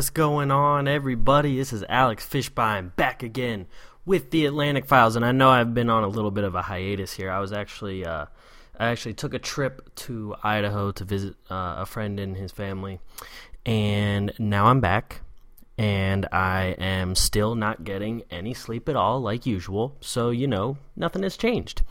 What's going on, everybody? This is Alex Fishbein back again with the Atlantic Files, and I know I've been on a little bit of a hiatus here. I was actually, uh, I actually took a trip to Idaho to visit uh, a friend and his family, and now I'm back, and I am still not getting any sleep at all, like usual. So you know, nothing has changed.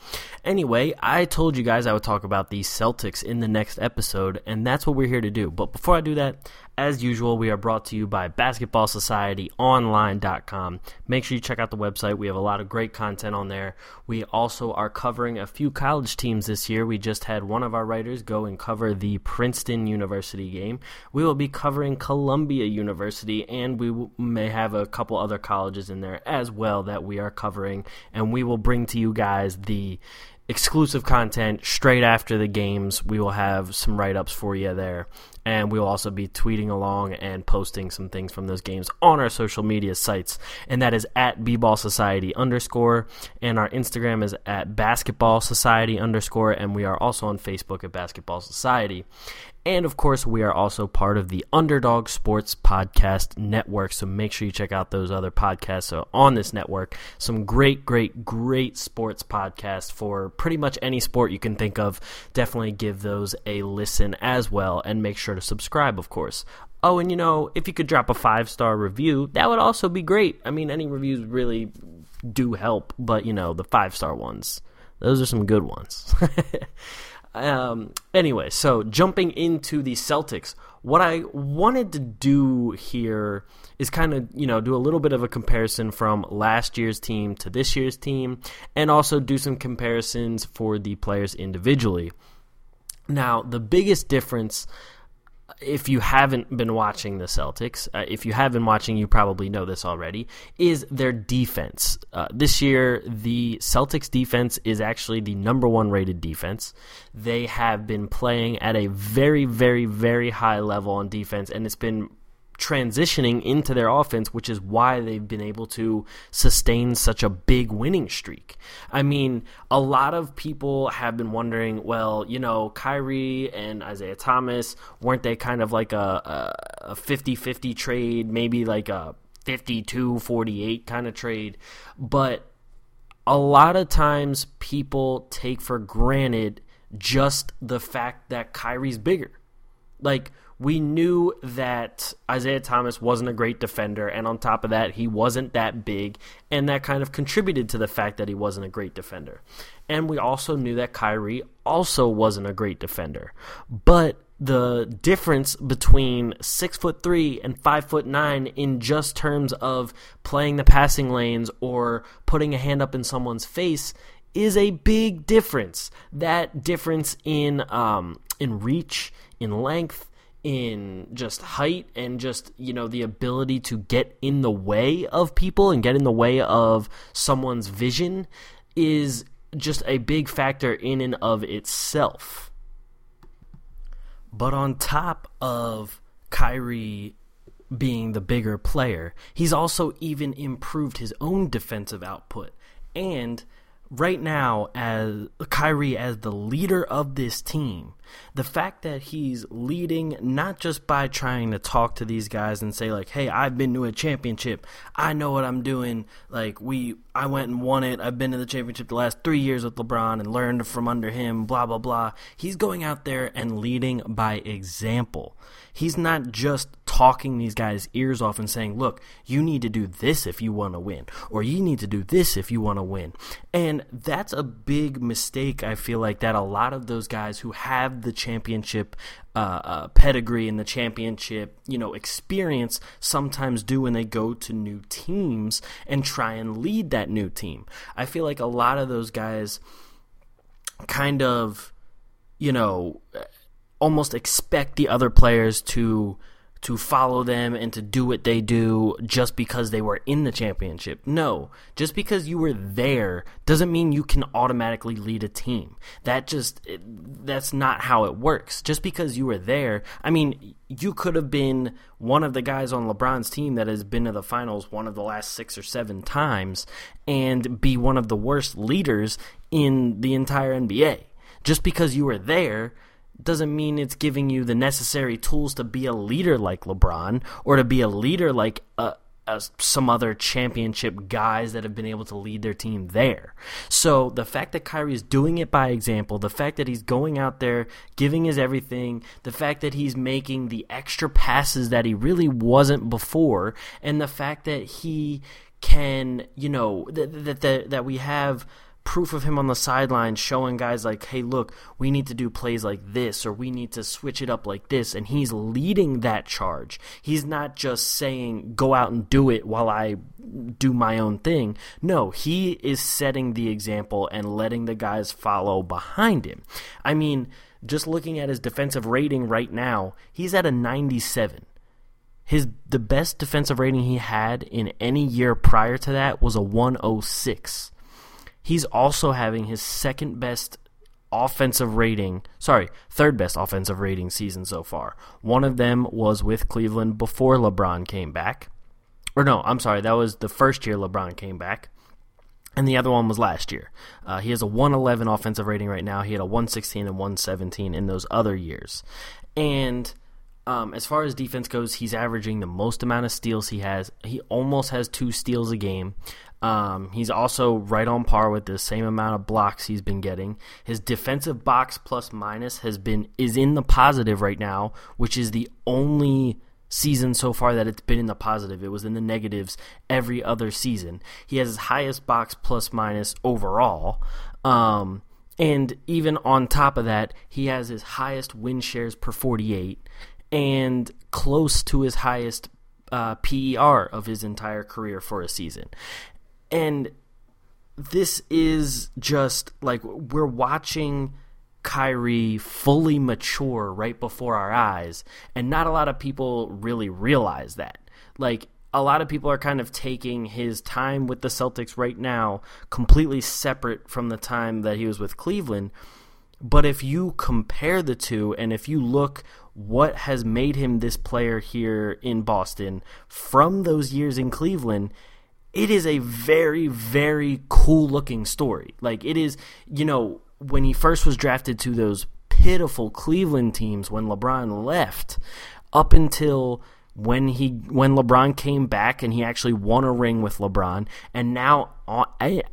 Anyway, I told you guys I would talk about the Celtics in the next episode, and that's what we're here to do. But before I do that, as usual, we are brought to you by BasketballSocietyOnline.com. Make sure you check out the website. We have a lot of great content on there. We also are covering a few college teams this year. We just had one of our writers go and cover the Princeton University game. We will be covering Columbia University, and we may have a couple other colleges in there as well that we are covering. And we will bring to you guys the exclusive content straight after the games. We will have some write ups for you there. And we will also be tweeting along and posting some things from those games on our social media sites. And that is at B-Ball Society underscore. And our Instagram is at Basketball Society underscore. And we are also on Facebook at Basketball Society. And of course, we are also part of the Underdog Sports Podcast Network. So make sure you check out those other podcasts uh, on this network. Some great, great, great sports podcasts for pretty much any sport you can think of. Definitely give those a listen as well. And make sure to subscribe, of course. Oh, and you know, if you could drop a five star review, that would also be great. I mean, any reviews really do help, but you know, the five star ones, those are some good ones. Um, anyway, so jumping into the Celtics, what I wanted to do here is kind of, you know, do a little bit of a comparison from last year's team to this year's team and also do some comparisons for the players individually. Now, the biggest difference if you haven't been watching the Celtics, uh, if you have been watching, you probably know this already, is their defense. Uh, this year, the Celtics defense is actually the number one rated defense. They have been playing at a very, very, very high level on defense, and it's been transitioning into their offense, which is why they've been able to sustain such a big winning streak. I mean, a lot of people have been wondering, well, you know, Kyrie and Isaiah Thomas, weren't they kind of like a, a 50-50 trade, maybe like a 52-48 kind of trade? But a lot of times people take for granted just the fact that Kyrie's bigger. Like we knew that Isaiah Thomas wasn't a great defender, and on top of that, he wasn't that big, and that kind of contributed to the fact that he wasn't a great defender. And we also knew that Kyrie also wasn't a great defender. But the difference between six foot three and five foot nine in just terms of playing the passing lanes or putting a hand up in someone's face is a big difference. That difference in um, in reach, in length, in just height and just you know the ability to get in the way of people and get in the way of someone's vision is just a big factor in and of itself. But on top of Kyrie being the bigger player, he's also even improved his own defensive output. And right now as Kyrie as the leader of this team, the fact that he's leading not just by trying to talk to these guys and say like, "Hey, I've been to a championship. I know what I'm doing. Like we I went and won it. I've been to the championship the last 3 years with LeBron and learned from under him, blah blah blah." He's going out there and leading by example. He's not just talking these guys' ears off and saying, look, you need to do this if you want to win, or you need to do this if you want to win. And that's a big mistake, I feel like, that a lot of those guys who have the championship uh, uh, pedigree and the championship, you know, experience sometimes do when they go to new teams and try and lead that new team. I feel like a lot of those guys kind of, you know, almost expect the other players to to follow them and to do what they do just because they were in the championship. No, just because you were there doesn't mean you can automatically lead a team. That just that's not how it works. Just because you were there, I mean, you could have been one of the guys on LeBron's team that has been to the finals one of the last 6 or 7 times and be one of the worst leaders in the entire NBA. Just because you were there doesn't mean it's giving you the necessary tools to be a leader like LeBron or to be a leader like uh, uh, some other championship guys that have been able to lead their team there. So the fact that Kyrie is doing it by example, the fact that he's going out there giving his everything, the fact that he's making the extra passes that he really wasn't before, and the fact that he can, you know, that that that, that we have proof of him on the sideline showing guys like, hey, look, we need to do plays like this or we need to switch it up like this. And he's leading that charge. He's not just saying, go out and do it while I do my own thing. No, he is setting the example and letting the guys follow behind him. I mean, just looking at his defensive rating right now, he's at a 97. His the best defensive rating he had in any year prior to that was a 106 he's also having his second best offensive rating, sorry, third best offensive rating season so far. One of them was with Cleveland before LeBron came back. Or no, I'm sorry, that was the first year LeBron came back. And the other one was last year. Uh, he has a 111 offensive rating right now. He had a 116 and 117 in those other years. And um, as far as defense goes, he's averaging the most amount of steals he has. He almost has two steals a game. Um, he's also right on par with the same amount of blocks he's been getting. His defensive box plus minus has been is in the positive right now, which is the only season so far that it's been in the positive. It was in the negatives every other season. He has his highest box plus minus overall. Um, and even on top of that, he has his highest win shares per 48 and close to his highest uh, PER of his entire career for a season. And this is just like we're watching Kyrie fully mature right before our eyes, and not a lot of people really realize that. Like, a lot of people are kind of taking his time with the Celtics right now completely separate from the time that he was with Cleveland. But if you compare the two, and if you look what has made him this player here in Boston from those years in Cleveland, it is a very, very cool looking story. Like, it is, you know, when he first was drafted to those pitiful Cleveland teams when LeBron left, up until when he when LeBron came back and he actually won a ring with LeBron and now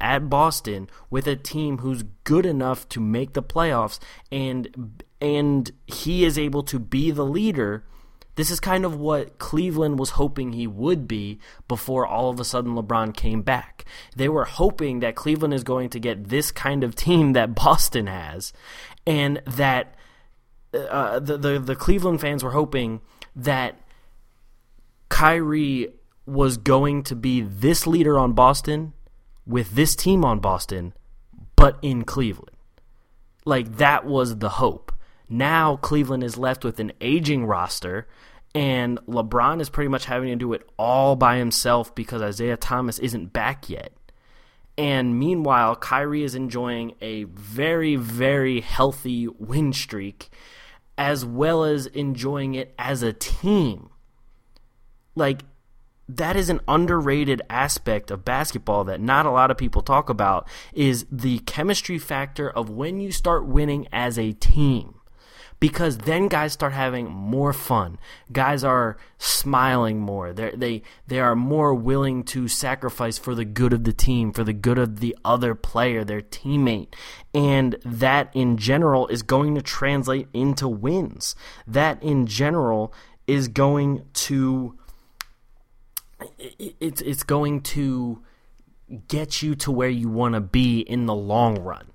at Boston with a team who's good enough to make the playoffs and and he is able to be the leader this is kind of what Cleveland was hoping he would be before all of a sudden LeBron came back. They were hoping that Cleveland is going to get this kind of team that Boston has, and that uh, the, the the Cleveland fans were hoping that Kyrie was going to be this leader on Boston with this team on Boston, but in Cleveland. Like that was the hope. Now Cleveland is left with an aging roster, and LeBron is pretty much having to do it all by himself because Isaiah Thomas isn't back yet. And meanwhile, Kyrie is enjoying a very, very healthy win streak, as well as enjoying it as a team. Like, that is an underrated aspect of basketball that not a lot of people talk about is the chemistry factor of when you start winning as a team because then guys start having more fun. Guys are smiling more. They they they are more willing to sacrifice for the good of the team, for the good of the other player, their teammate. And that in general is going to translate into wins. That in general is going to it's it's going to get you to where you want to be in the long run.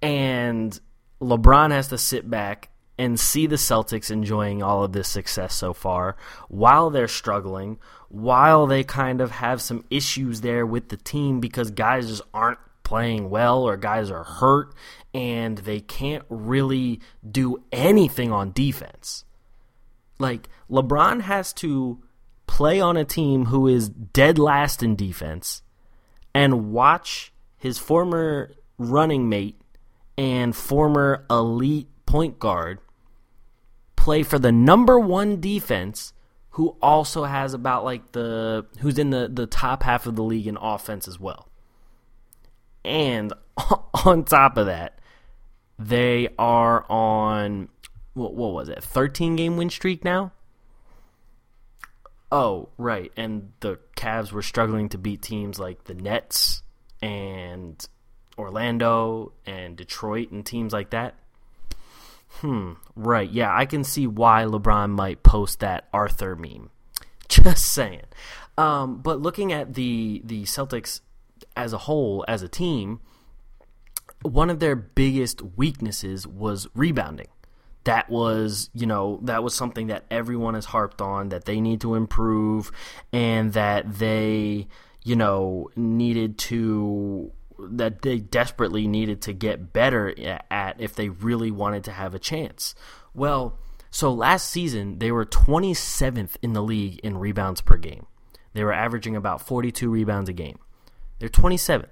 And LeBron has to sit back and see the Celtics enjoying all of this success so far while they're struggling, while they kind of have some issues there with the team because guys just aren't playing well or guys are hurt and they can't really do anything on defense. Like LeBron has to play on a team who is dead last in defense and watch his former running mate and former elite point guard play for the number one defense who also has about like the who's in the the top half of the league in offense as well. And on top of that, they are on what, what was it? 13 game win streak now? Oh, right. And the Cavs were struggling to beat teams like the Nets and Orlando and Detroit and teams like that. Hmm, right. Yeah, I can see why LeBron might post that Arthur meme. Just saying. Um, but looking at the the Celtics as a whole, as a team, one of their biggest weaknesses was rebounding that was you know that was something that everyone has harped on that they need to improve and that they you know needed to that they desperately needed to get better at if they really wanted to have a chance. Well, so last season they were 27th in the league in rebounds per game. They were averaging about 42 rebounds a game. They're 27th.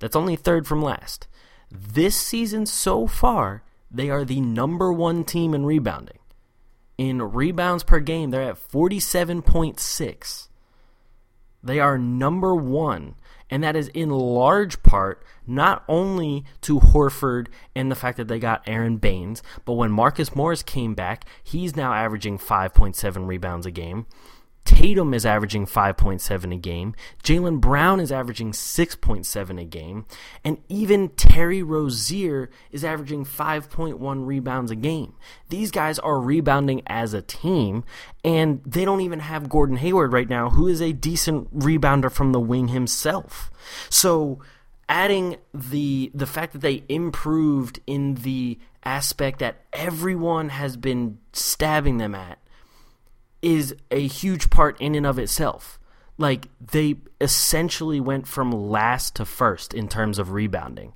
That's only third from last. This season so far, they are the number one team in rebounding. In rebounds per game, they're at 47.6. They are number one, and that is in large part not only to Horford and the fact that they got Aron Baynes, but when Marcus Morris came back, he's now averaging 5.7 rebounds a game. Tatum is averaging 5.7 a game. Jaylen Brown is averaging 6.7 a game. And even Terry Rozier is averaging 5.1 rebounds a game. These guys are rebounding as a team, and they don't even have Gordon Hayward right now, who is a decent rebounder from the wing himself. So adding the the fact that they improved in the aspect that everyone has been stabbing them at is a huge part in and of itself. Like they essentially went from last to first in terms of rebounding.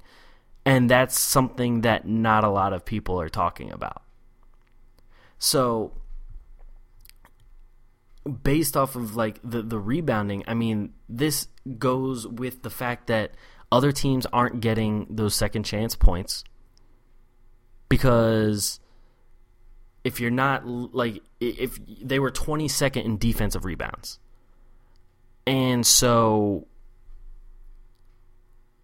And that's something that not a lot of people are talking about. So based off of like the the rebounding, I mean, this goes with the fact that other teams aren't getting those second chance points because if you're not like if they were 22nd in defensive rebounds. And so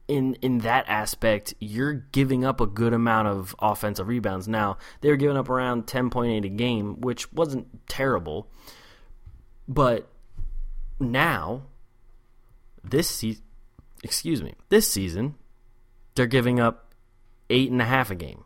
in in that aspect, you're giving up a good amount of offensive rebounds. Now, they were giving up around 10.8 a game, which wasn't terrible. But now this excuse me, this season, they're giving up eight and a half a game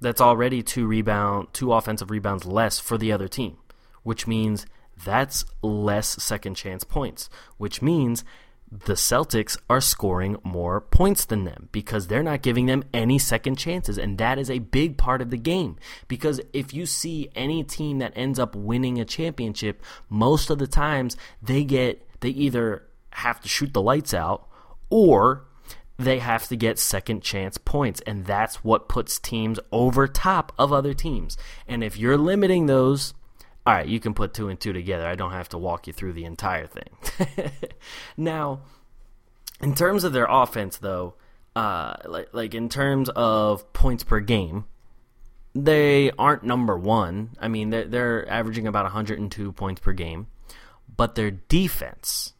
that's already two rebound, two offensive rebounds less for the other team, which means that's less second chance points, which means the Celtics are scoring more points than them because they're not giving them any second chances. And that is a big part of the game. Because if you see any team that ends up winning a championship, most of the times they get, they either have to shoot the lights out or they have to get second chance points. And that's what puts teams over top of other teams. And if you're limiting those, all right, you can put two and two together. I don't have to walk you through the entire thing. now, in terms of their offense, though, uh, like, like in terms of points per game, they aren't number one. I mean, they're, they're averaging about 102 points per game. but their defense,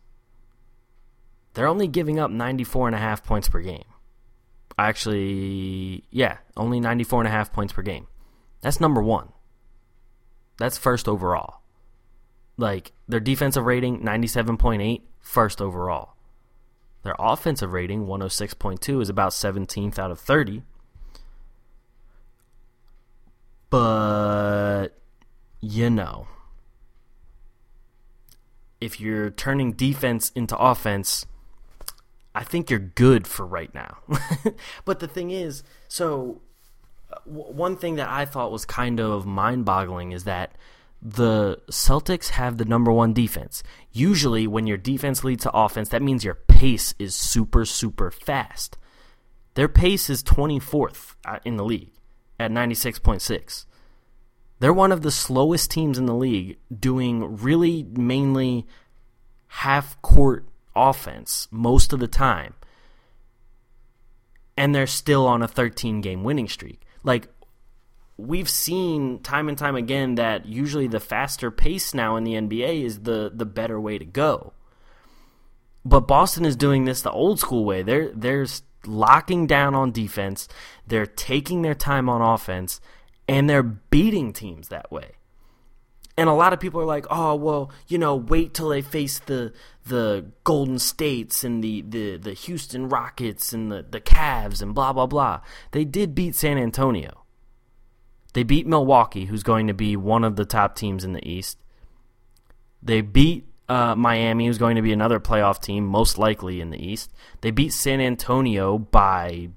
they're only giving up 94 and a half points per game. Actually, yeah, only 94 and a half points per game. That's number one. That's first overall. Like, their defensive rating, 97.8, first overall. Their offensive rating, 106.2, is about 17th out of 30. But, you know, if you're turning defense into offense, I think you're good for right now. but the thing is, so w- one thing that I thought was kind of mind boggling is that the Celtics have the number one defense. Usually, when your defense leads to offense, that means your pace is super, super fast. Their pace is 24th uh, in the league at 96.6. They're one of the slowest teams in the league doing really mainly half court offense most of the time. And they're still on a 13 game winning streak. Like, we've seen time and time again that usually the faster pace now in the NBA is the the better way to go. But Boston is doing this the old school way. They're they're locking down on defense, they're taking their time on offense, and they're beating teams that way. And a lot of people are like, "Oh, well, you know, wait till they face the the Golden States and the, the, the Houston Rockets and the, the Cavs and blah blah blah." They did beat San Antonio. They beat Milwaukee, who's going to be one of the top teams in the East. They beat uh, Miami, who's going to be another playoff team, most likely in the East. They beat San Antonio by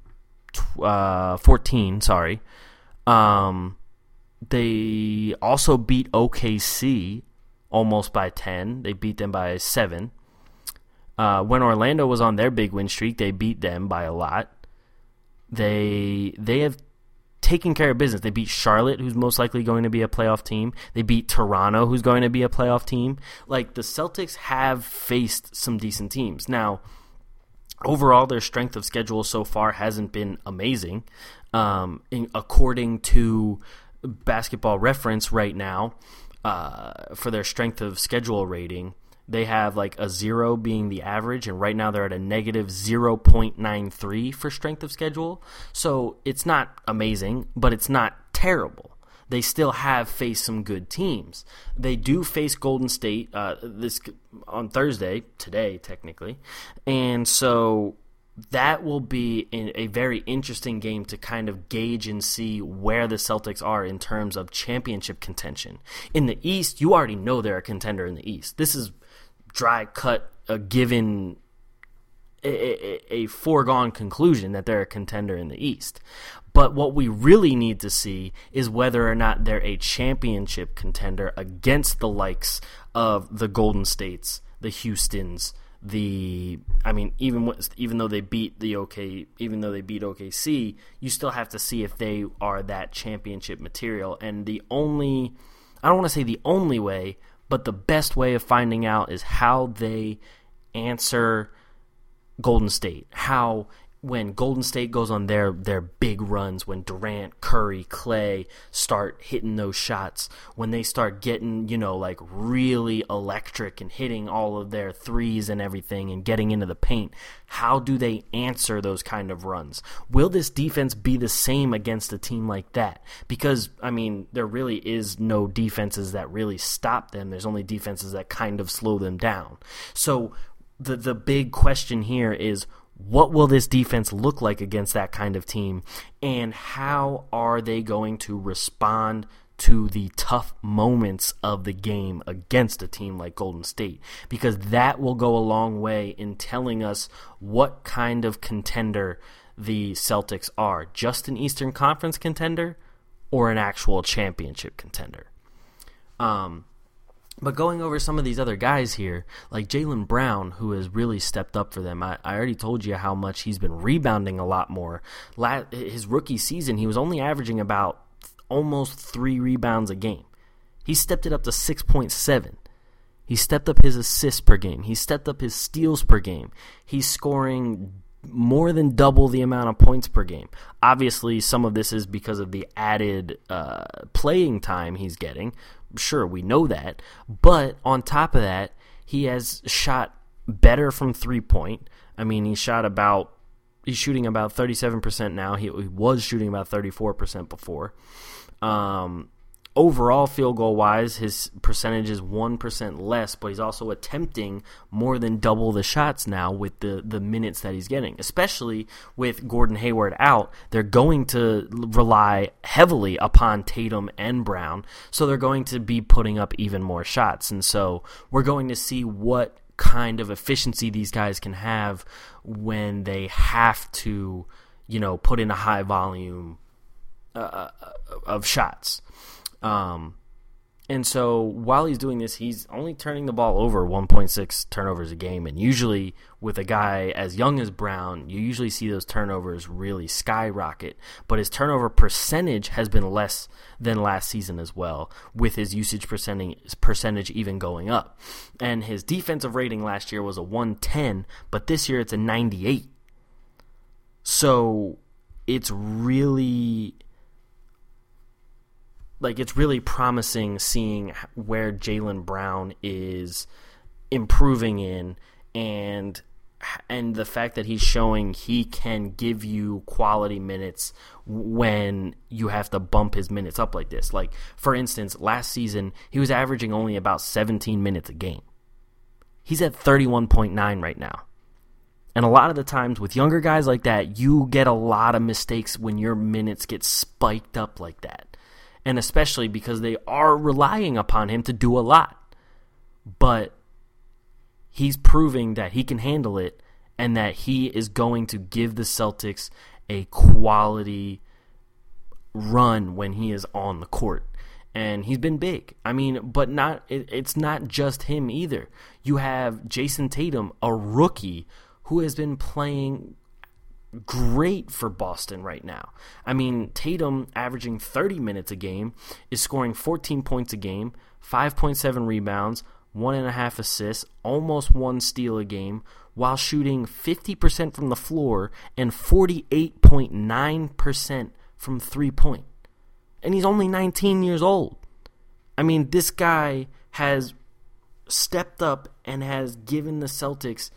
uh, 14, sorry. Um, they also beat OKC almost by 10. They beat them by 7. Uh, when Orlando was on their big win streak, they beat them by a lot. They they have taken care of business. They beat Charlotte, who's most likely going to be a playoff team. They beat Toronto, who's going to be a playoff team. Like the Celtics have faced some decent teams. Now, overall, their strength of schedule so far hasn't been amazing. Um, in, according to Basketball Reference, right now, uh, for their strength of schedule rating, they have like a zero being the average, and right now they're at a negative 0.93 for strength of schedule. So it's not amazing, but it's not terrible. They still have faced some good teams. They do face Golden State uh, this on Thursday, today technically, and so that will be a very interesting game to kind of gauge and see where the Celtics are in terms of championship contention. In the East, you already know they're a contender in the East. This is dry cut a given a, a, a, foregone conclusion that they're a contender in the East. But what we really need to see is whether or not they're a championship contender against the likes of the Golden States, the Houston's, the I mean even even though they beat the OK even though they beat OKC, you still have to see if they are that championship material. And the only I don't want to say the only way, but the best way of finding out is how they answer Golden State. How when Golden State goes on their their big runs, when Durant, Curry, Klay start hitting those shots, when they start getting, you know, like really electric and hitting all of their threes and everything and getting into the paint, how do they answer those kind of runs? Will this defense be the same against a team like that? Because I mean, there really is no defenses that really stop them. There's only defenses that kind of slow them down. So the the big question here is what will this defense look like against that kind of team? And how are they going to respond to the tough moments of the game against a team like Golden State? Because that will go a long way in telling us what kind of contender the Celtics are. Just an Eastern Conference contender or an actual championship contender. Um, but going over some of these other guys here, like Jaylen Brown, who has really stepped up for them, I, I, already told you how much he's been rebounding a lot more. La- his rookie season, he was only averaging about almost three rebounds a game. He stepped it up to 6.7. He stepped up his assists per game. He stepped up his steals per game. He's scoring more than double the amount of points per game. Obviously, some of this is because of the added uh, playing time he's getting, sure, we know that. But on top of that, he has shot better from three point. I mean, he shot about he's shooting about 37% now. He, he was shooting about 34% before. Um, overall field goal wise, his percentage is 1% less, but he's also attempting more than double the shots now with the, the minutes that he's getting. Especially with Gordon Hayward out, they're going to rely heavily upon Tatum and Brown, so they're going to be putting up even more shots. And so we're going to see what kind of efficiency these guys can have when they have to, you know, put in a high volume uh, uh of shots. Um, and so while he's doing this, he's only turning the ball over 1.6 turnovers a game. And usually, with a guy as young as Brown, you usually see those turnovers really skyrocket. But his turnover percentage has been less than last season as well, with his usage percentage, percentage even going up. And his defensive rating last year was a 110, but this year it's a 98. So it's really like it's really promising seeing where Jaylen Brown is improving in and and the fact that he's showing he can give you quality minutes when you have to bump his minutes up like this. Like for instance, last season he was averaging only about 17 minutes a game. He's at 31.9 right now. And a lot of the times with younger guys like that, you get a lot of mistakes when your minutes get spiked up like that and especially because they are relying upon him to do a lot. But he's proving that he can handle it and that he is going to give the Celtics a quality run when he is on the court. And he's been big. I mean, but not it, it's not just him either. You have Jayson Tatum, a rookie who has been playing great for Boston right now. I mean, Tatum averaging 30 minutes a game is scoring 14 points a game, 5.7 rebounds, one and a half assists, almost one steal a game, while shooting 50% from the floor and 48.9% from three point. And he's only 19 years old. I mean, this guy has stepped up and has given the Celtics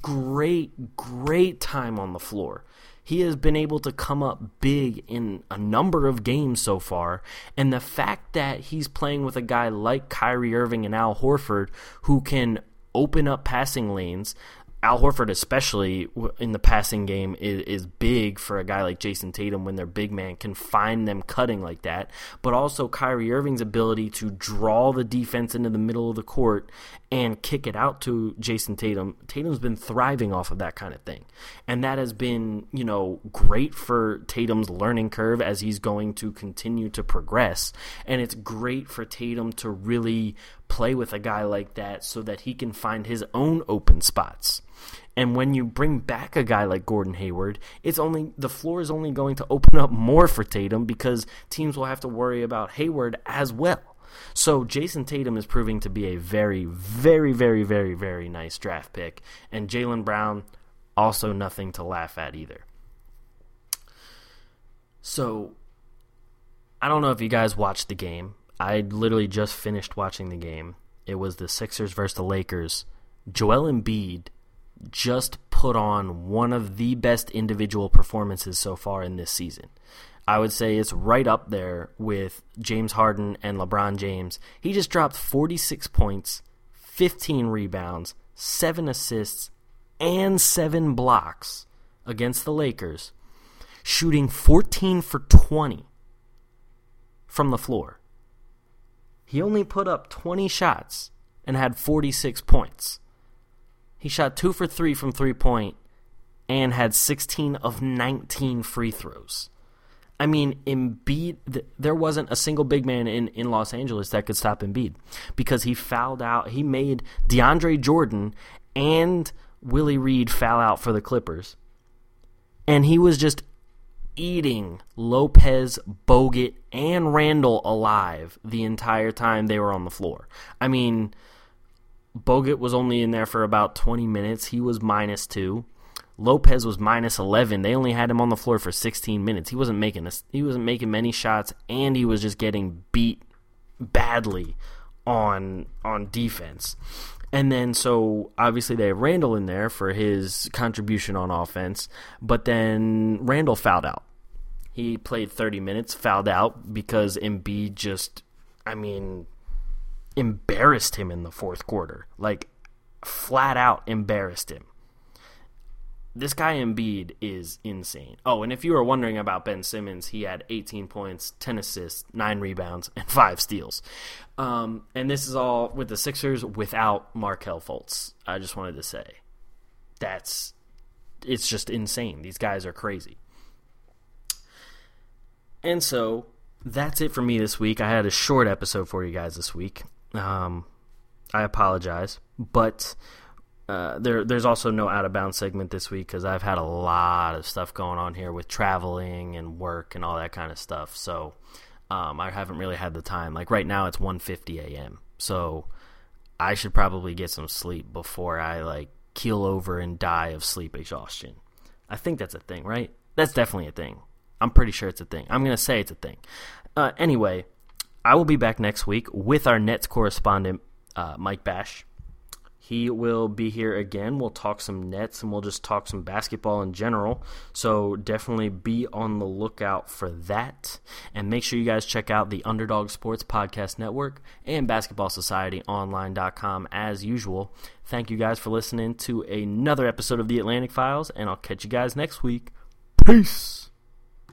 great, great time on the floor. He has been able to come up big in a number of games so far. And the fact that he's playing with a guy like Kyrie Irving and Al Horford who can open up passing lanes, Al Horford, especially in the passing game, is, is big for a guy like Jayson Tatum when their big man can find them cutting like that. But also Kyrie Irving's ability to draw the defense into the middle of the court and kick it out to Jayson Tatum. Tatum's been thriving off of that kind of thing. And that has been, you know, great for Tatum's learning curve as he's going to continue to progress. And it's great for Tatum to really play with a guy like that so that he can find his own open spots. And when you bring back a guy like Gordon Hayward, it's only the floor is only going to open up more for Tatum because teams will have to worry about Hayward as well. So Jayson Tatum is proving to be a very, very, very, very, very nice draft pick, and Jaylen Brown also nothing to laugh at either. So I don't know if you guys watched the game. I literally just finished watching the game. It was the Sixers versus the Lakers. Joel Embiid just put on one of the best individual performances so far in this season. I would say it's right up there with James Harden and LeBron James. He just dropped 46 points, 15 rebounds, 7 assists, and 7 blocks against the Lakers, shooting 14 for 20 from the floor. He only put up 20 shots and had 46 points. He shot 2 for 3 from 3 point and had 16 of 19 free throws. I mean, Embiid, there wasn't a single big man in, in Los Angeles that could stop Embiid because he fouled out. He made DeAndre Jordan and Willie Reed foul out for the Clippers. And he was just eating Lopez, Bogut, and Randle alive the entire time they were on the floor. I mean, Bogut was only in there for about 20 minutes. He was minus two. Lopez was minus 11. They only had him on the floor for 16 minutes. He wasn't making a, he wasn't making many shots, and he was just getting beat badly on on defense. And then, so obviously they have Randle in there for his contribution on offense, but then Randle fouled out. He played 30 minutes, fouled out because Embiid just, I mean, embarrassed him in the fourth quarter. Like, flat out embarrassed him. This guy Embiid is insane. Oh, and if you were wondering about Ben Simmons, he had 18 points, 10 assists, 9 rebounds, and 5 steals. Um, and this is all with the Sixers without Markelle Fultz. I just wanted to say. That's it's just insane. These guys are crazy. And so that's it for me this week. I had a short episode for you guys this week. Um, I apologize, but uh, there there's also no out of bounds segment this week because I've had a lot of stuff going on here with traveling and work and all that kind of stuff. So um, I haven't really had the time. Like right now, it's 1:50 a.m. So I should probably get some sleep before I like keel over and die of sleep exhaustion. I think that's a thing, right? That's definitely a thing. I'm pretty sure it's a thing. I'm gonna say it's a thing. Uh, anyway, I will be back next week with our Nets correspondent uh, Mike Bash. He will be here again. We'll talk some Nets and we'll just talk some basketball in general. So definitely be on the lookout for that. And make sure you guys check out the Underdog Sports Podcast Network and BasketballSocietyOnline.com as usual. Thank you guys for listening to another episode of the Atlantic Files, and I'll catch you guys next week. Peace.